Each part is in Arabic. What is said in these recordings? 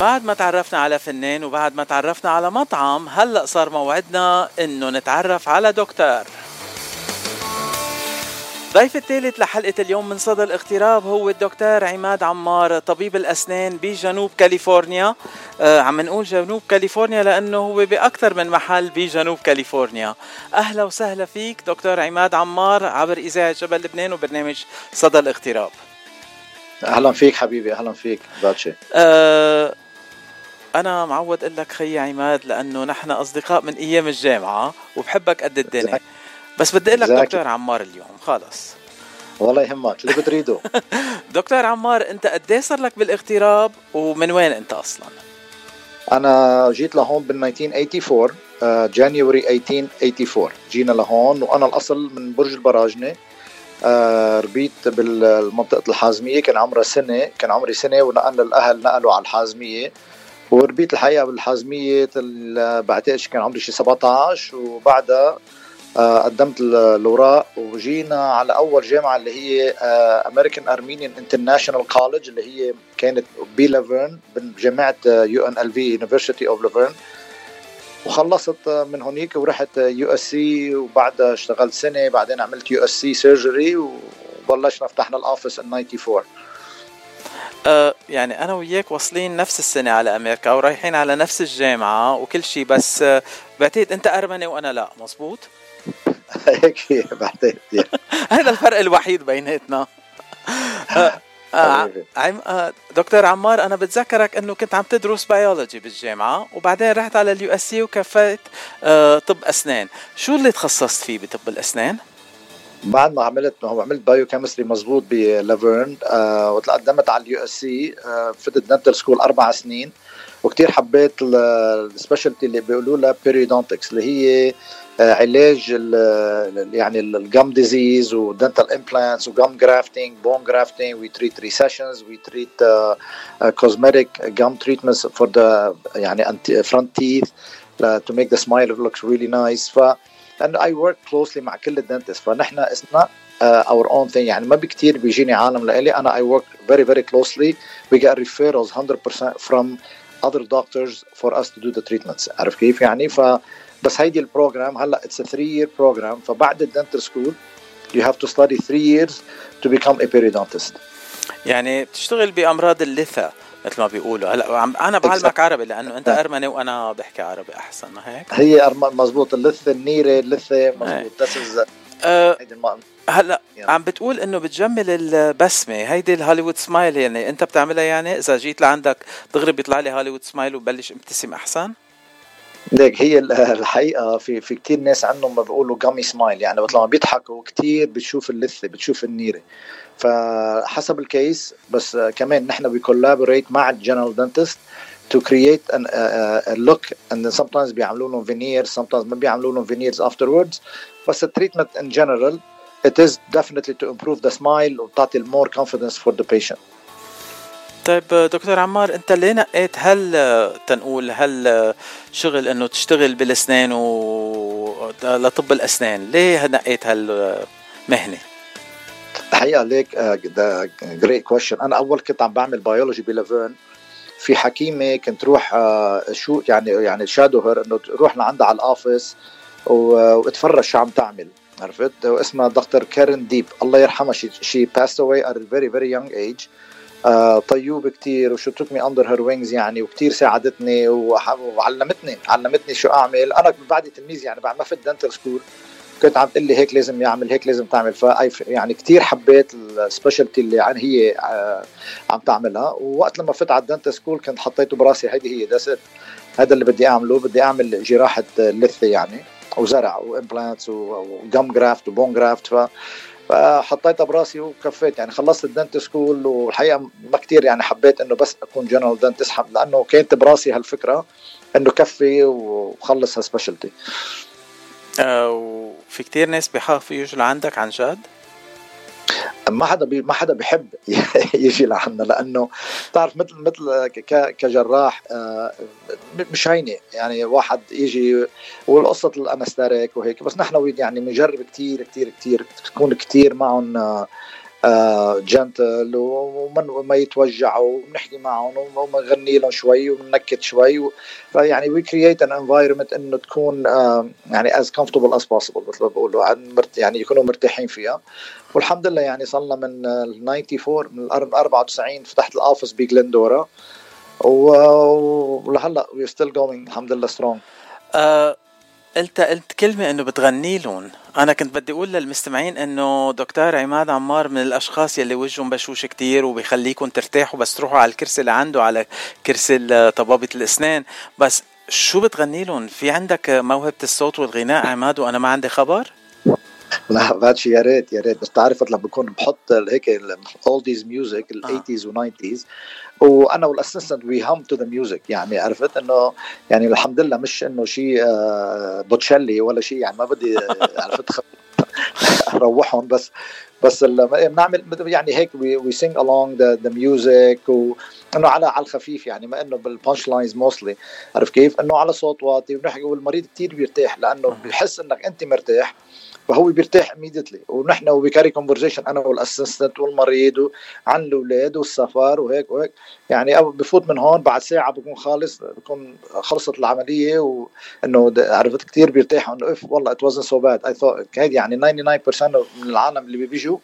بعد ما تعرفنا على فنان وبعد ما تعرفنا على مطعم هلأ صار موعدنا إنه نتعرف على دكتور. ضيف الثالث لحلقة اليوم من صدى الاغتراب هو الدكتور عماد عمار طبيب الأسنان بجنوب كاليفورنيا. آه عم نقول جنوب كاليفورنيا لأنه هو بأكثر من محل بجنوب كاليفورنيا. أهلا وسهلا فيك دكتور عماد عمار عبر إذاعة جبل لبنان وبرنامج صدى الاغتراب. أهلا فيك حبيبي أهلا فيك باتشي أه أنا معود أقول لك خي عماد لأنه نحن أصدقاء من أيام الجامعة وبحبك قد الدنيا. بس بدي أقول لك دكتور عمار اليوم خلص. والله يهمك. اللي بتريده دكتور عمار أنت قد إيه صار لك بالاغتراب ومن وين أنت أصلا؟ أنا جيت لهون بال 1984 جانيوري 1884 جينا لهون وأنا الأصل من برج البراجنة. آه ربيت بالمنطقة الحازمية كان عمري سنة كان عمري سنة ونقلنا الأهل نقلوا على الحازمية. وربيت الحقيقة بالحازمية بعتقد كان عمري شي 17 وبعدها آه قدمت الأوراق وجينا على أول جامعة اللي هي أمريكان أرمينيان انترناشونال كولج اللي هي كانت بلافيرن بجامعة يو إن إل في يونيفرسيتي اوف لافيرن وخلصت من هونيك ورحت يو إس سي وبعدها اشتغلت سنة بعدين عملت يو إس سي سيرجري وبلشنا فتحنا الاوفيس ال 94 أه يعني أنا وياك واصلين نفس السنة على أمريكا ورايحين على نفس الجامعة وكل شيء بس أه بعتقد أنت أرمني وأنا لا مزبوط هيك بعتقد هذا الفرق الوحيد بيناتنا. أه آه عم آه دكتور عمار أنا بتذكرك إنه كنت عم تدرس بيولوجي بالجامعة وبعدين رحت على اليو إس سي وكفيت طب أسنان. شو اللي تخصصت فيه بطب الأسنان؟ بعد ما عملت ما هو عملت biochemistry مزبوط ب La Verne آه وتقدمت على ال USC آه فتت dental school أربع سنين وكتير حبيت ال specialty اللي بيقولوا لها periodontics اللي هي علاج يعني ال gum disease و dental implants و gum grafting bone grafting we treat recessions we treat cosmetic gum treatments for the يعني front teeth to make the smile look really nice ف لأنه I work closely مع كل ال dentist فنحن اسمنا uh, our own thing يعني ما بكتير بيجيني عالم لإلي أنا I work very very closely we get referrals 100% from other doctors for us to do the treatments عارف كيف يعني ف بس هيدي ال program هلا it's 3 year program فبعد ال dental school you have to study 3 years to become a periodontist يعني بتشتغل بامراض اللثه مثل ما بيقولوا. هلا أنا بعلمك عربي لأنه أنت أرمني وأنا بحكي عربي أحسن. ما هيك؟ هي مزبوط. اللثة النيرة اللثة مزبوط. this أه هلا. عم بتقول إنه بتجمل البسمة. هيدي ال Hollywood smile يعني أنت بتعملها يعني؟ إذا جيت لعندك دغري بيطلع لي Hollywood smile وبلش ابتسم أحسن؟ ليك هي الحقيقة في في كثير ناس عندهم ما بيقولوا gummy smile يعني وقت لما بيضحكوا كثير بتشوف اللثة بتشوف النيرة. فحسب ال case بس كمان نحن بي collaborate مع ال general dentist to create an, uh, a look بيعملوا لهم veneers sometimes ما بيعملوا لهم veneers afterwards. بس التريتمنت in general it is definitely to improve the smile وتعطي more confidence for the patient. طيب دكتور عمار أنت ليه نقيت هل تنقول هل شغل إنه تشتغل بالأسنان و لطب الأسنان؟ ليه نقيت هالمهنة؟ الحقيقة ليك that great question أنا أول كنت عم بعمل biology ب La Verne في حكيمة كنت روح شو يعني يعني shadow her إنه تروح لعندها على ال office واتفرج شو عم تعمل. عرفت؟ واسمها دكتور كارين ديب. الله يرحمها she passed away at a very very young age. آه طيوب كتير و she took me under her wings يعني وكتير ساعدتني وعلمتني علمتني شو أعمل. أنا بعدي تلميذ يعني بعد ما في ال dental school كنت عم تقول لي هيك لازم يعمل هيك لازم تعمل. ف يعني كثير حبيت ال specialty اللي عن هي عم تعملها. ووقت لما فت على ال dental school كنت حطيته براسي. هيدي هي this هذا اللي بدي أعمله. بدي أعمل جراحة لثه يعني وزرع و implants و gum graft و bone graft ف فحطيتها براسي وكفيت يعني خلصت ال dental school والحقيقة ما كثير يعني حبيت إنه بس أكون general dentist لأنه كانت براسي هالفكرة إنه كفي وخلص هال specialty آه وفي كتير ناس بيخافوا يجوا لعندك عن جد؟ ما حدا بي ما حدا بيحب يجي لعنا لأنه بتعرف مثل مثل كجراح مش هينه يعني واحد يجي والقصة الانستاريك وهيك بس نحن يعني بنجرب كثير كثير كثير تكون كثير معهم gentle وما يتوجعوا وبنحكي معهم وبنغني لهم شوي وبنكت شوي فيعني we create an environment إنه تكون يعني as comfortable as possible مثل ما بقولوا يعني يكونوا مرتاحين فيها. والحمد لله يعني صلنا من 94 من 94 فتحت ال office بجلندورا ولهلأ we still going الحمد لله strong قلت قلت كلمة إنه بتغني لهم، أنا كنت بدي أقول للمستمعين إنه دكتور عماد عمار من الأشخاص يلي وجههم بشوش كتير وبيخليكم ترتاحوا بس تروحوا على الكرسي اللي عنده على كرسي طبابة الأسنان، بس شو بتغني لهم؟ في عندك موهبة الصوت والغناء عماد وأنا ما عندي خبر؟ لا بعد شي يا ريت يا ريت. بس بتعرف لما بكون بحط هيك oldies music ال 80s و 90s وأنا وال assistant we hum to the music يعني عرفت إنه يعني الحمد لله مش إنه شيء آه، Bocelli ولا شيء يعني ما بدي عرفت أروحهم. بس بس بنعمل يعني هيك we sing along the music وانه على على الخفيف. يعني ما إنه بال punch lines mostly عرف كيف؟ إنه على صوت واطي ونحكي والمريض كثير بيرتاح لأنه بيحس إنك أنت مرتاح. فهو بيرتاح immediately ونحن وب we carry conversation أنا وال assistant والمريض عن الأولاد والسفر وهيك وهيك. يعني بفوت من هون بعد ساعة بكون خالص بكون خلصت العملية وإنه عرفت كثير بيرتاحوا إنه اف والله it wasn't so bad I thought يعني 99% من العالم اللي بيجوا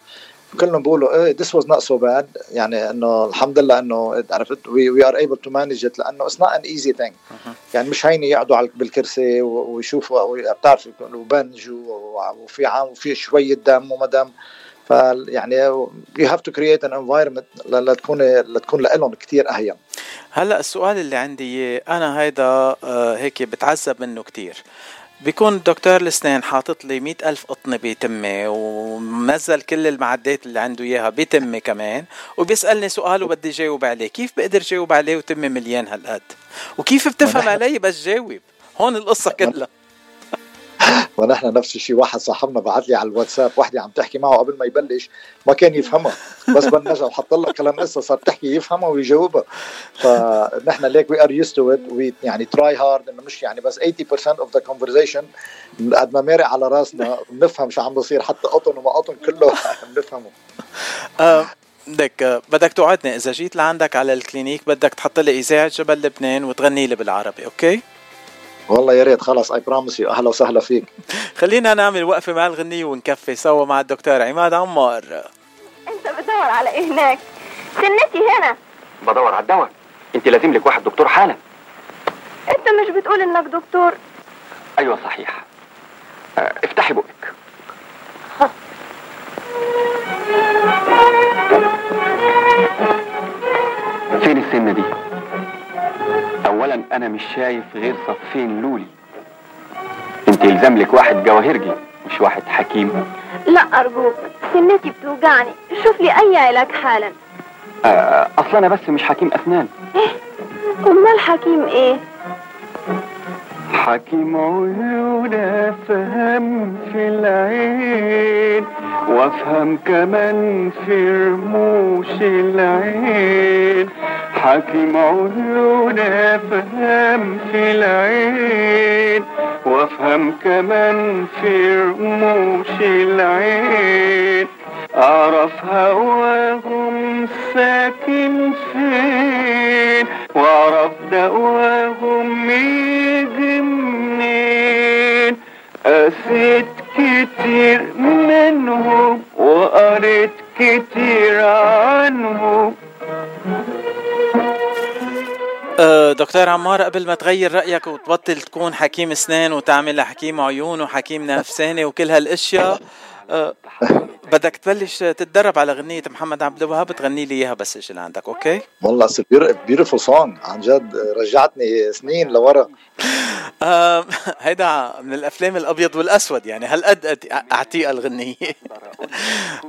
كلهم بيقولوا إيه this was not so bad. يعني إنه الحمد لله إنه عرفت we are able to manage it لأنه it's not an easy thing يعني مش هيني يقعدوا بالكرسي ويشوفوا بتعرف وبنج وفي عام وفي شوية دم وما دم. فيعني you have to create an environment لتكون لتكون لهم كثير اهين هلأ السؤال اللي عندي أنا هيدا آه، هيك بتعذب منه كثير بيكون دكتور الاسنان حاطط لي مئة ألف قطنة بتمي ومنزل كل المعدات اللي عنده إياها بتمي كمان. وبيسألني سؤال وبدي جاوب عليه كيف بقدر جاوب عليه وتمي مليان هالقد؟ وكيف بتفهم علي بس جاوب؟ هون القصة كلها. ونحن نفس الشيء. واحد صاحبنا بعث لي على الواتساب وحده عم تحكي معه قبل ما يبلش ما كان يفهمها. بس بنجها وحط لها كلام قصة صار تحكي يفهمها ويجاوبها. فنحن ليك we are used to it we يعني try hard إنه مش يعني بس 80% of the conversation قد ما مارق على راسنا. بنفهم شو عم بصير حتى قطن وما قطن كله بنفهمه. بدك بدك توعدني إذا جيت لعندك على ال clinic بدك تحط لي إذاعة جبل لبنان وتغني لي بالعربي okay؟ والله يا ريت خلص I promise you أهلا وسهلا فيك. خلينا نعمل وقفة مع الغنية ونكفي سوا مع الدكتور عماد عمار. أنت بتدور على إيه هناك؟ سنتي هنا. بدور على الدواء. أنت لازم لك واحد دكتور حالا. أنت مش بتقول إنك دكتور. أيوه صحيح. آه افتحي بقك. أنا مش شايف غير صفين لولي. أنت يلزم لك واحد جواهرجي مش واحد حكيم. لا أرجوك سنتي بتوجعني. شوف لي أي علاج حالا. آه أصلا أنا بس مش حكيم اسنان إيه؟ أمال حكيم إيه؟ حكيم عيون أفهم في العين وأفهم كمان في رموش العين. حكيم عيون أفهم في العين وأفهم كمان في رموش العين. أعرف هواهم ساكن فين وأعرف دواهم يجي منين. قسيت كتير منهم وقريت كتير عنهم دكتور عمار قبل ما تغير رأيك وتبطل تكون حكيم أسنان وتعمل حكيم عيون وحكيم نفساني وكل هالأشياء أه بدك تبلش تتدرب على غنية محمد عبد الوهاب تغني لي إياها بس أجي لعندك okay? والله beautiful song عن جد رجعتني سنين لورا هيدا من الأفلام الأبيض والأسود يعني. هالقد اعتيق الغنية؟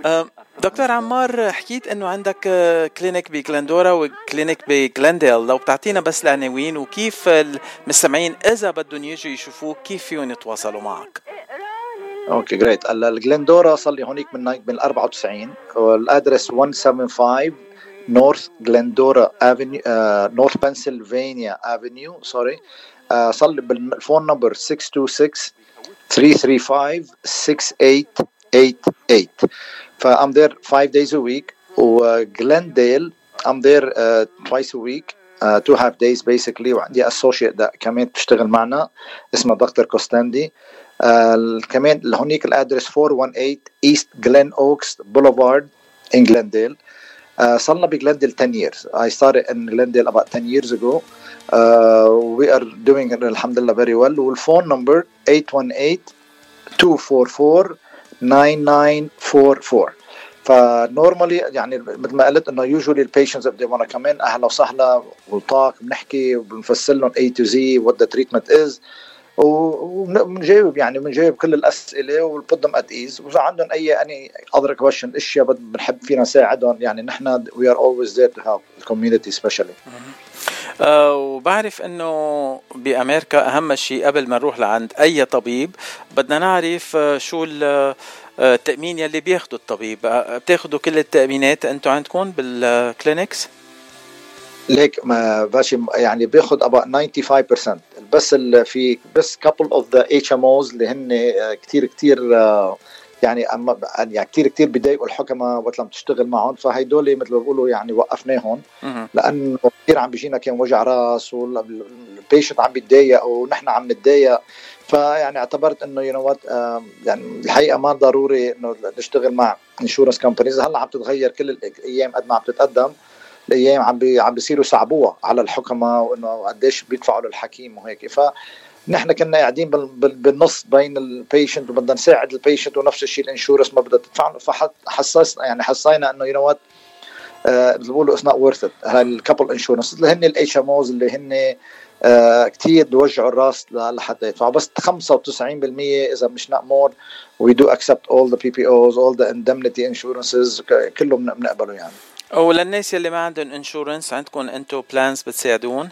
آه دكتور عمار حكيت إنه عندك clinic بجلندورا و clinic بجلنديل لو بتعطينا بس العناوين وكيف المستمعين إذا بدهم يجوا يشوفوك كيف فيهم يتواصلوا معك؟ Okay great ال Glendora صار لي هونيك من من 94 وال address 175 North Glendora Avenue North Pennsylvania Avenue sorry صار لي بال phone number 626 335 6888 ف I'm there 5 days a week وجلنديل I'm there twice a week uh, two half days basically وعندي associate ده كمان بتشتغل معنا اسمه دكتور كوستاندي uh, كمان هونيك ال address 418 East Glenoaks Boulevard in Glendale. Uh, صرنا بجلنديل 10 years. I started in Glendale about 10 years ago. Are doing it الحمد لله very well. وال phone number 818 244 9944 ف normally يعني مثل ما قلت إنه يوجولي ال patients want to come in أهلا وسهلا وطاق بنحكي وبنفسر لهم A to Z what the treatment is. وبنجاوب يعني بنجاوب كل الأسئلة them at ease. وإذا عندهم أي any other question أشياء بنحب فينا نساعدهم يعني نحن always there to help the community especially. أه وبعرف إنه بأمريكا أهم شيء قبل ما نروح لعند أي طبيب بدنا نعرف شو التأمين يلي بياخده الطبيب. بتاخذوا كل التأمينات أنتم عندكم بالكلينكس ليك ما باشي يعني بياخذ about 95% بس في بس couple of the HMOs اللي هن كثير كثير يعني يعني كثير كثير بيضايقوا الحكماء وقت لما تشتغل معهم فهيدول مثل ما بيقولوا يعني وقفناهم. لأنه كثير عم بيجينا كان وجع راس وال patient عم بيتضايق ونحن عم نتضايق. فيعني اعتبرت إنه you know يعني الحقيقة ما ضروري إنه نشتغل مع insurance companies هلأ عم تتغير كل الأيام قد ما عم تتقدم. الأيام عم بي عم بيصيروا صعبوها على الحكماء وإنه قديش بيدفعوا للحكيم وهيك. ف نحن كنا قاعدين بالنص بين ال patient وبدنا نساعد ال patient ونفس الشيء ال insurance ما بدها تدفع فحسسنا يعني حسينا إنه you know what بيقولوا it's not worth it ال capital insurance اللي هن ال HMOs اللي هن آه كثير بيوجعوا الراس لحتى يدفعوا بس 95% إذا مش not more we do accept all the PPOs all the indemnity insurances كلهم بنقبله يعني. وللناس يلي ما عندهم انشورنس عندكم أنتم plans بتساعدون؟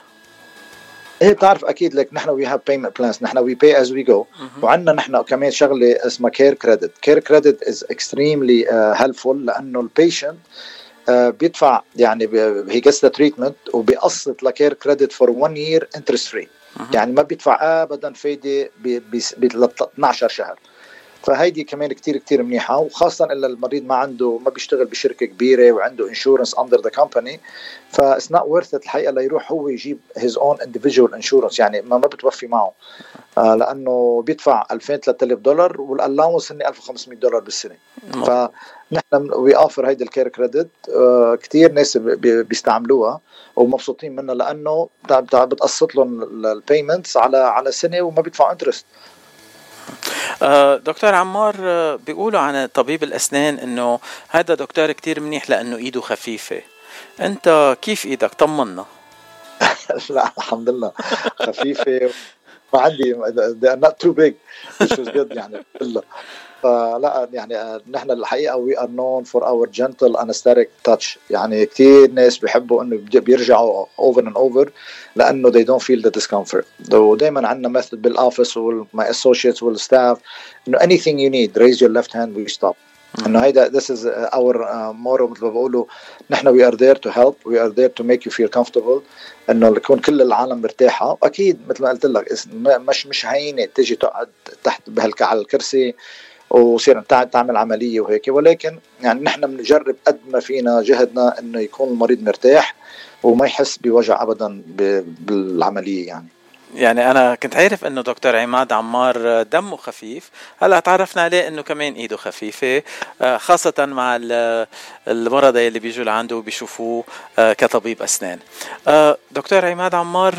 إيه بتعرف أكيد لك نحن we have payment plans نحن we pay as we go وعندنا نحن كمان شغلة اسمها CareCredit CareCredit is extremely helpful لأنه ال patient uh, بيدفع يعني he gets the treatment وبيقسط ل CareCredit for 1 year interest free يعني ما بيدفع ابدا فايدة ب 12 شهر. فهيدي كمان كتير كتير منيحة وخاصه إلا المريض ما عنده ما بيشتغل بشركة كبيرة وعنده insurance under the company ف it's not worth الحقيقة ليروح هو يجيب his own individual insurance يعني ما ما بتوفي معه. آه لأنه بيدفع 2000 3000 دولار وال allowance هن 1500 دولار بالسنة. فنحن we offer هيدي ال CareCredit آه كثير ناس بيستعملوها ومبسوطين منها لأنه بتقسط لهم ال payments على على سنة وما بيدفعوا interest دكتور عمار بيقولوا عن طبيب الأسنان إنه هذا دكتور كتير منيح لأنه إيده خفيفة. أنت كيف إيدك؟ طمنا. لا الحمد لله خفيفة. ما عندي they're not too big. Which is good يعني. فلا يعني نحن الحقيقة we are known for our gentle anesthetic touch يعني كثير ناس بيحبوا إنه بيرجعوا over and over لأنه they don't feel the discomfort. ودائما عندنا method بال office وال my associates وال staff إنه anything you need raise your left hand we stop. إنه هيدا this is our uh, motto مثل ما بقولوا نحن we are there to help we are there to make you feel comfortable. إنه يكون كل العالم مرتاحة. وأكيد مثل ما قلت لك مش مش هينة تيجي تقعد تحت بهالك على الكرسي وصير تعمل عملية وهيك. ولكن يعني نحن بنجرب قد ما فينا جهدنا إنه يكون المريض مرتاح وما يحس بوجع ابدا بالعملية يعني. يعني أنا كنت عارف إنه دكتور عماد عمار دمه خفيف. هلأ تعرفنا عليه إنه كمان إيده خفيفة خاصة مع المرضى اللي بيجوا لعنده وبيشوفوه كطبيب أسنان. دكتور عماد عمار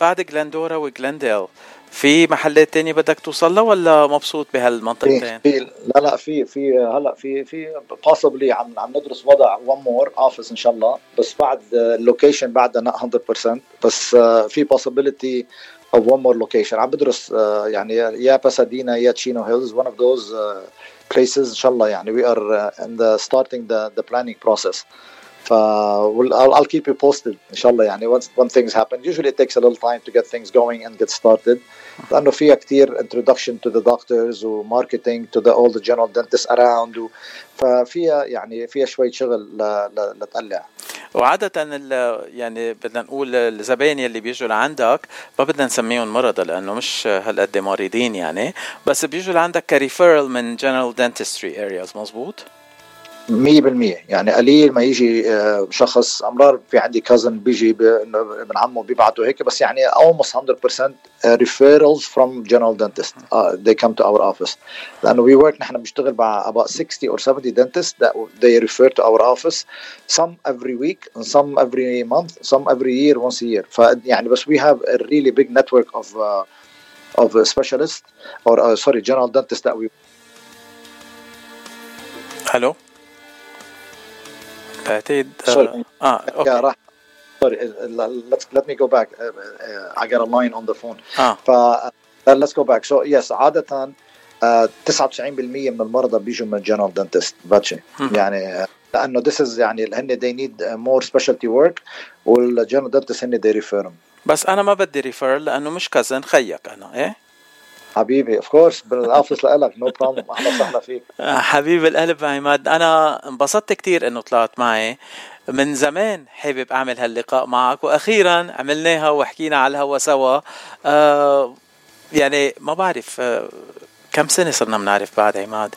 بعد جلاندورا وجلانديل في محلات تانية بدك توصل لها ولا مبسوط بهالمنطقتين؟ في لا لا في في هلا في في possibly عم عم ندرس وضع one more office إن شاء الله بس بعد اللوكيشن بعدها 100% بس في possibility of one more location. عم بدرس يعني يا باسادينا يا تشينو هيلز one of those places إن شاء الله يعني. We are in the starting the the planning process. ف I'll, I'll keep you posted ان شاء الله يعني once when things happen usually it takes a little time to get things going and get started لأنه فيها كثير introduction to the doctors و marketing to the all the general dentists around و ففيها يعني فيها شوية شغل لتقلع وعادة يعني بدنا نقول الزباين اللي بيجوا لعندك ما بدنا نسميهم مرضى لأنه مش هالقد مريضين يعني بس بيجوا لعندك ك referral من general dentistry areas مزبوط؟ يعني قليل ما يجي آه، شخص امرار في عندي cousin بيجي ابن عمه بيبعته هيك بس يعني almost 100% referrals from general dentist uh, they come to our office لأنه we work نحن بنشتغل مع about 60 or 70 dentists that they refer to our office some every week and some every month some every year once a year فيعني بس we have a really big network of uh, of specialists or uh, sorry general dentists that we hello بعتقد آه أوكي. راح. sorry let's let me go back. uh, I got a line on the phone. آه. ف let's go back. So yes عادة uh, 99% من المرضى بيجوا من general dentist يعني لأنه this is يعني هن they need more specialty work وال general dentist هن they refer them بس أنا ما بدي referral لأنه مش cousin خيك أنا إيه؟ حبيبي of course بال office لك no problem أهلا وسهلا فيك. حبيب القلب عماد أنا انبسطت كثير إنه طلعت معي. من زمان حابب أعمل هاللقاء معك وأخيرا عملناها وحكينا على الهوا سوا. آه يعني ما بعرف آه كم سنة صرنا بنعرف بعد عماد؟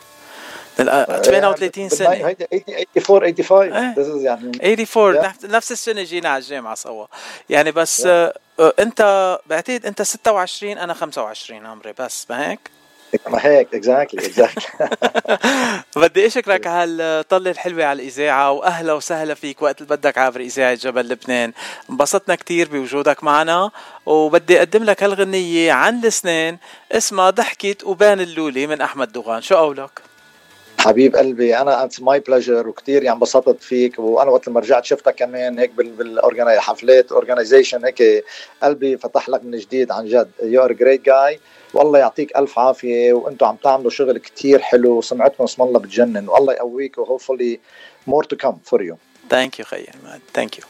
38 سنة. 84 85 يعني. 84 نفس السنة جينا على الجامعة سوا. يعني بس آه أنت بعتقد أنت 26 أنا 25 عمري بس ما هيك؟ ما هيك exactly exactly بدي أشكرك على هالطلة الحلوة على الإذاعة وأهلا وسهلا فيك وقت اللي بدك عبر إذاعة جبل لبنان. انبسطنا كتير بوجودك معنا وبدي أقدم لك هالغنية عن السنين اسمها ضحكت وبان اللولي من أحمد دوغان. شو قولك؟ حبيب قلبي أنا it's my pleasure وكثير يعني انبسطت فيك وأنا وقت لما رجعت شفتك كمان هيك بالحفلات organization هيك قلبي فتح لك من جديد عن جد. you are great guy والله يعطيك ألف عافية وأنتم عم تعملوا شغل كثير حلو وسمعتكم اسم الله بتجنن. والله يقويك و hopefully مور تو كم فور يو ثانك يو خيي ثانك يو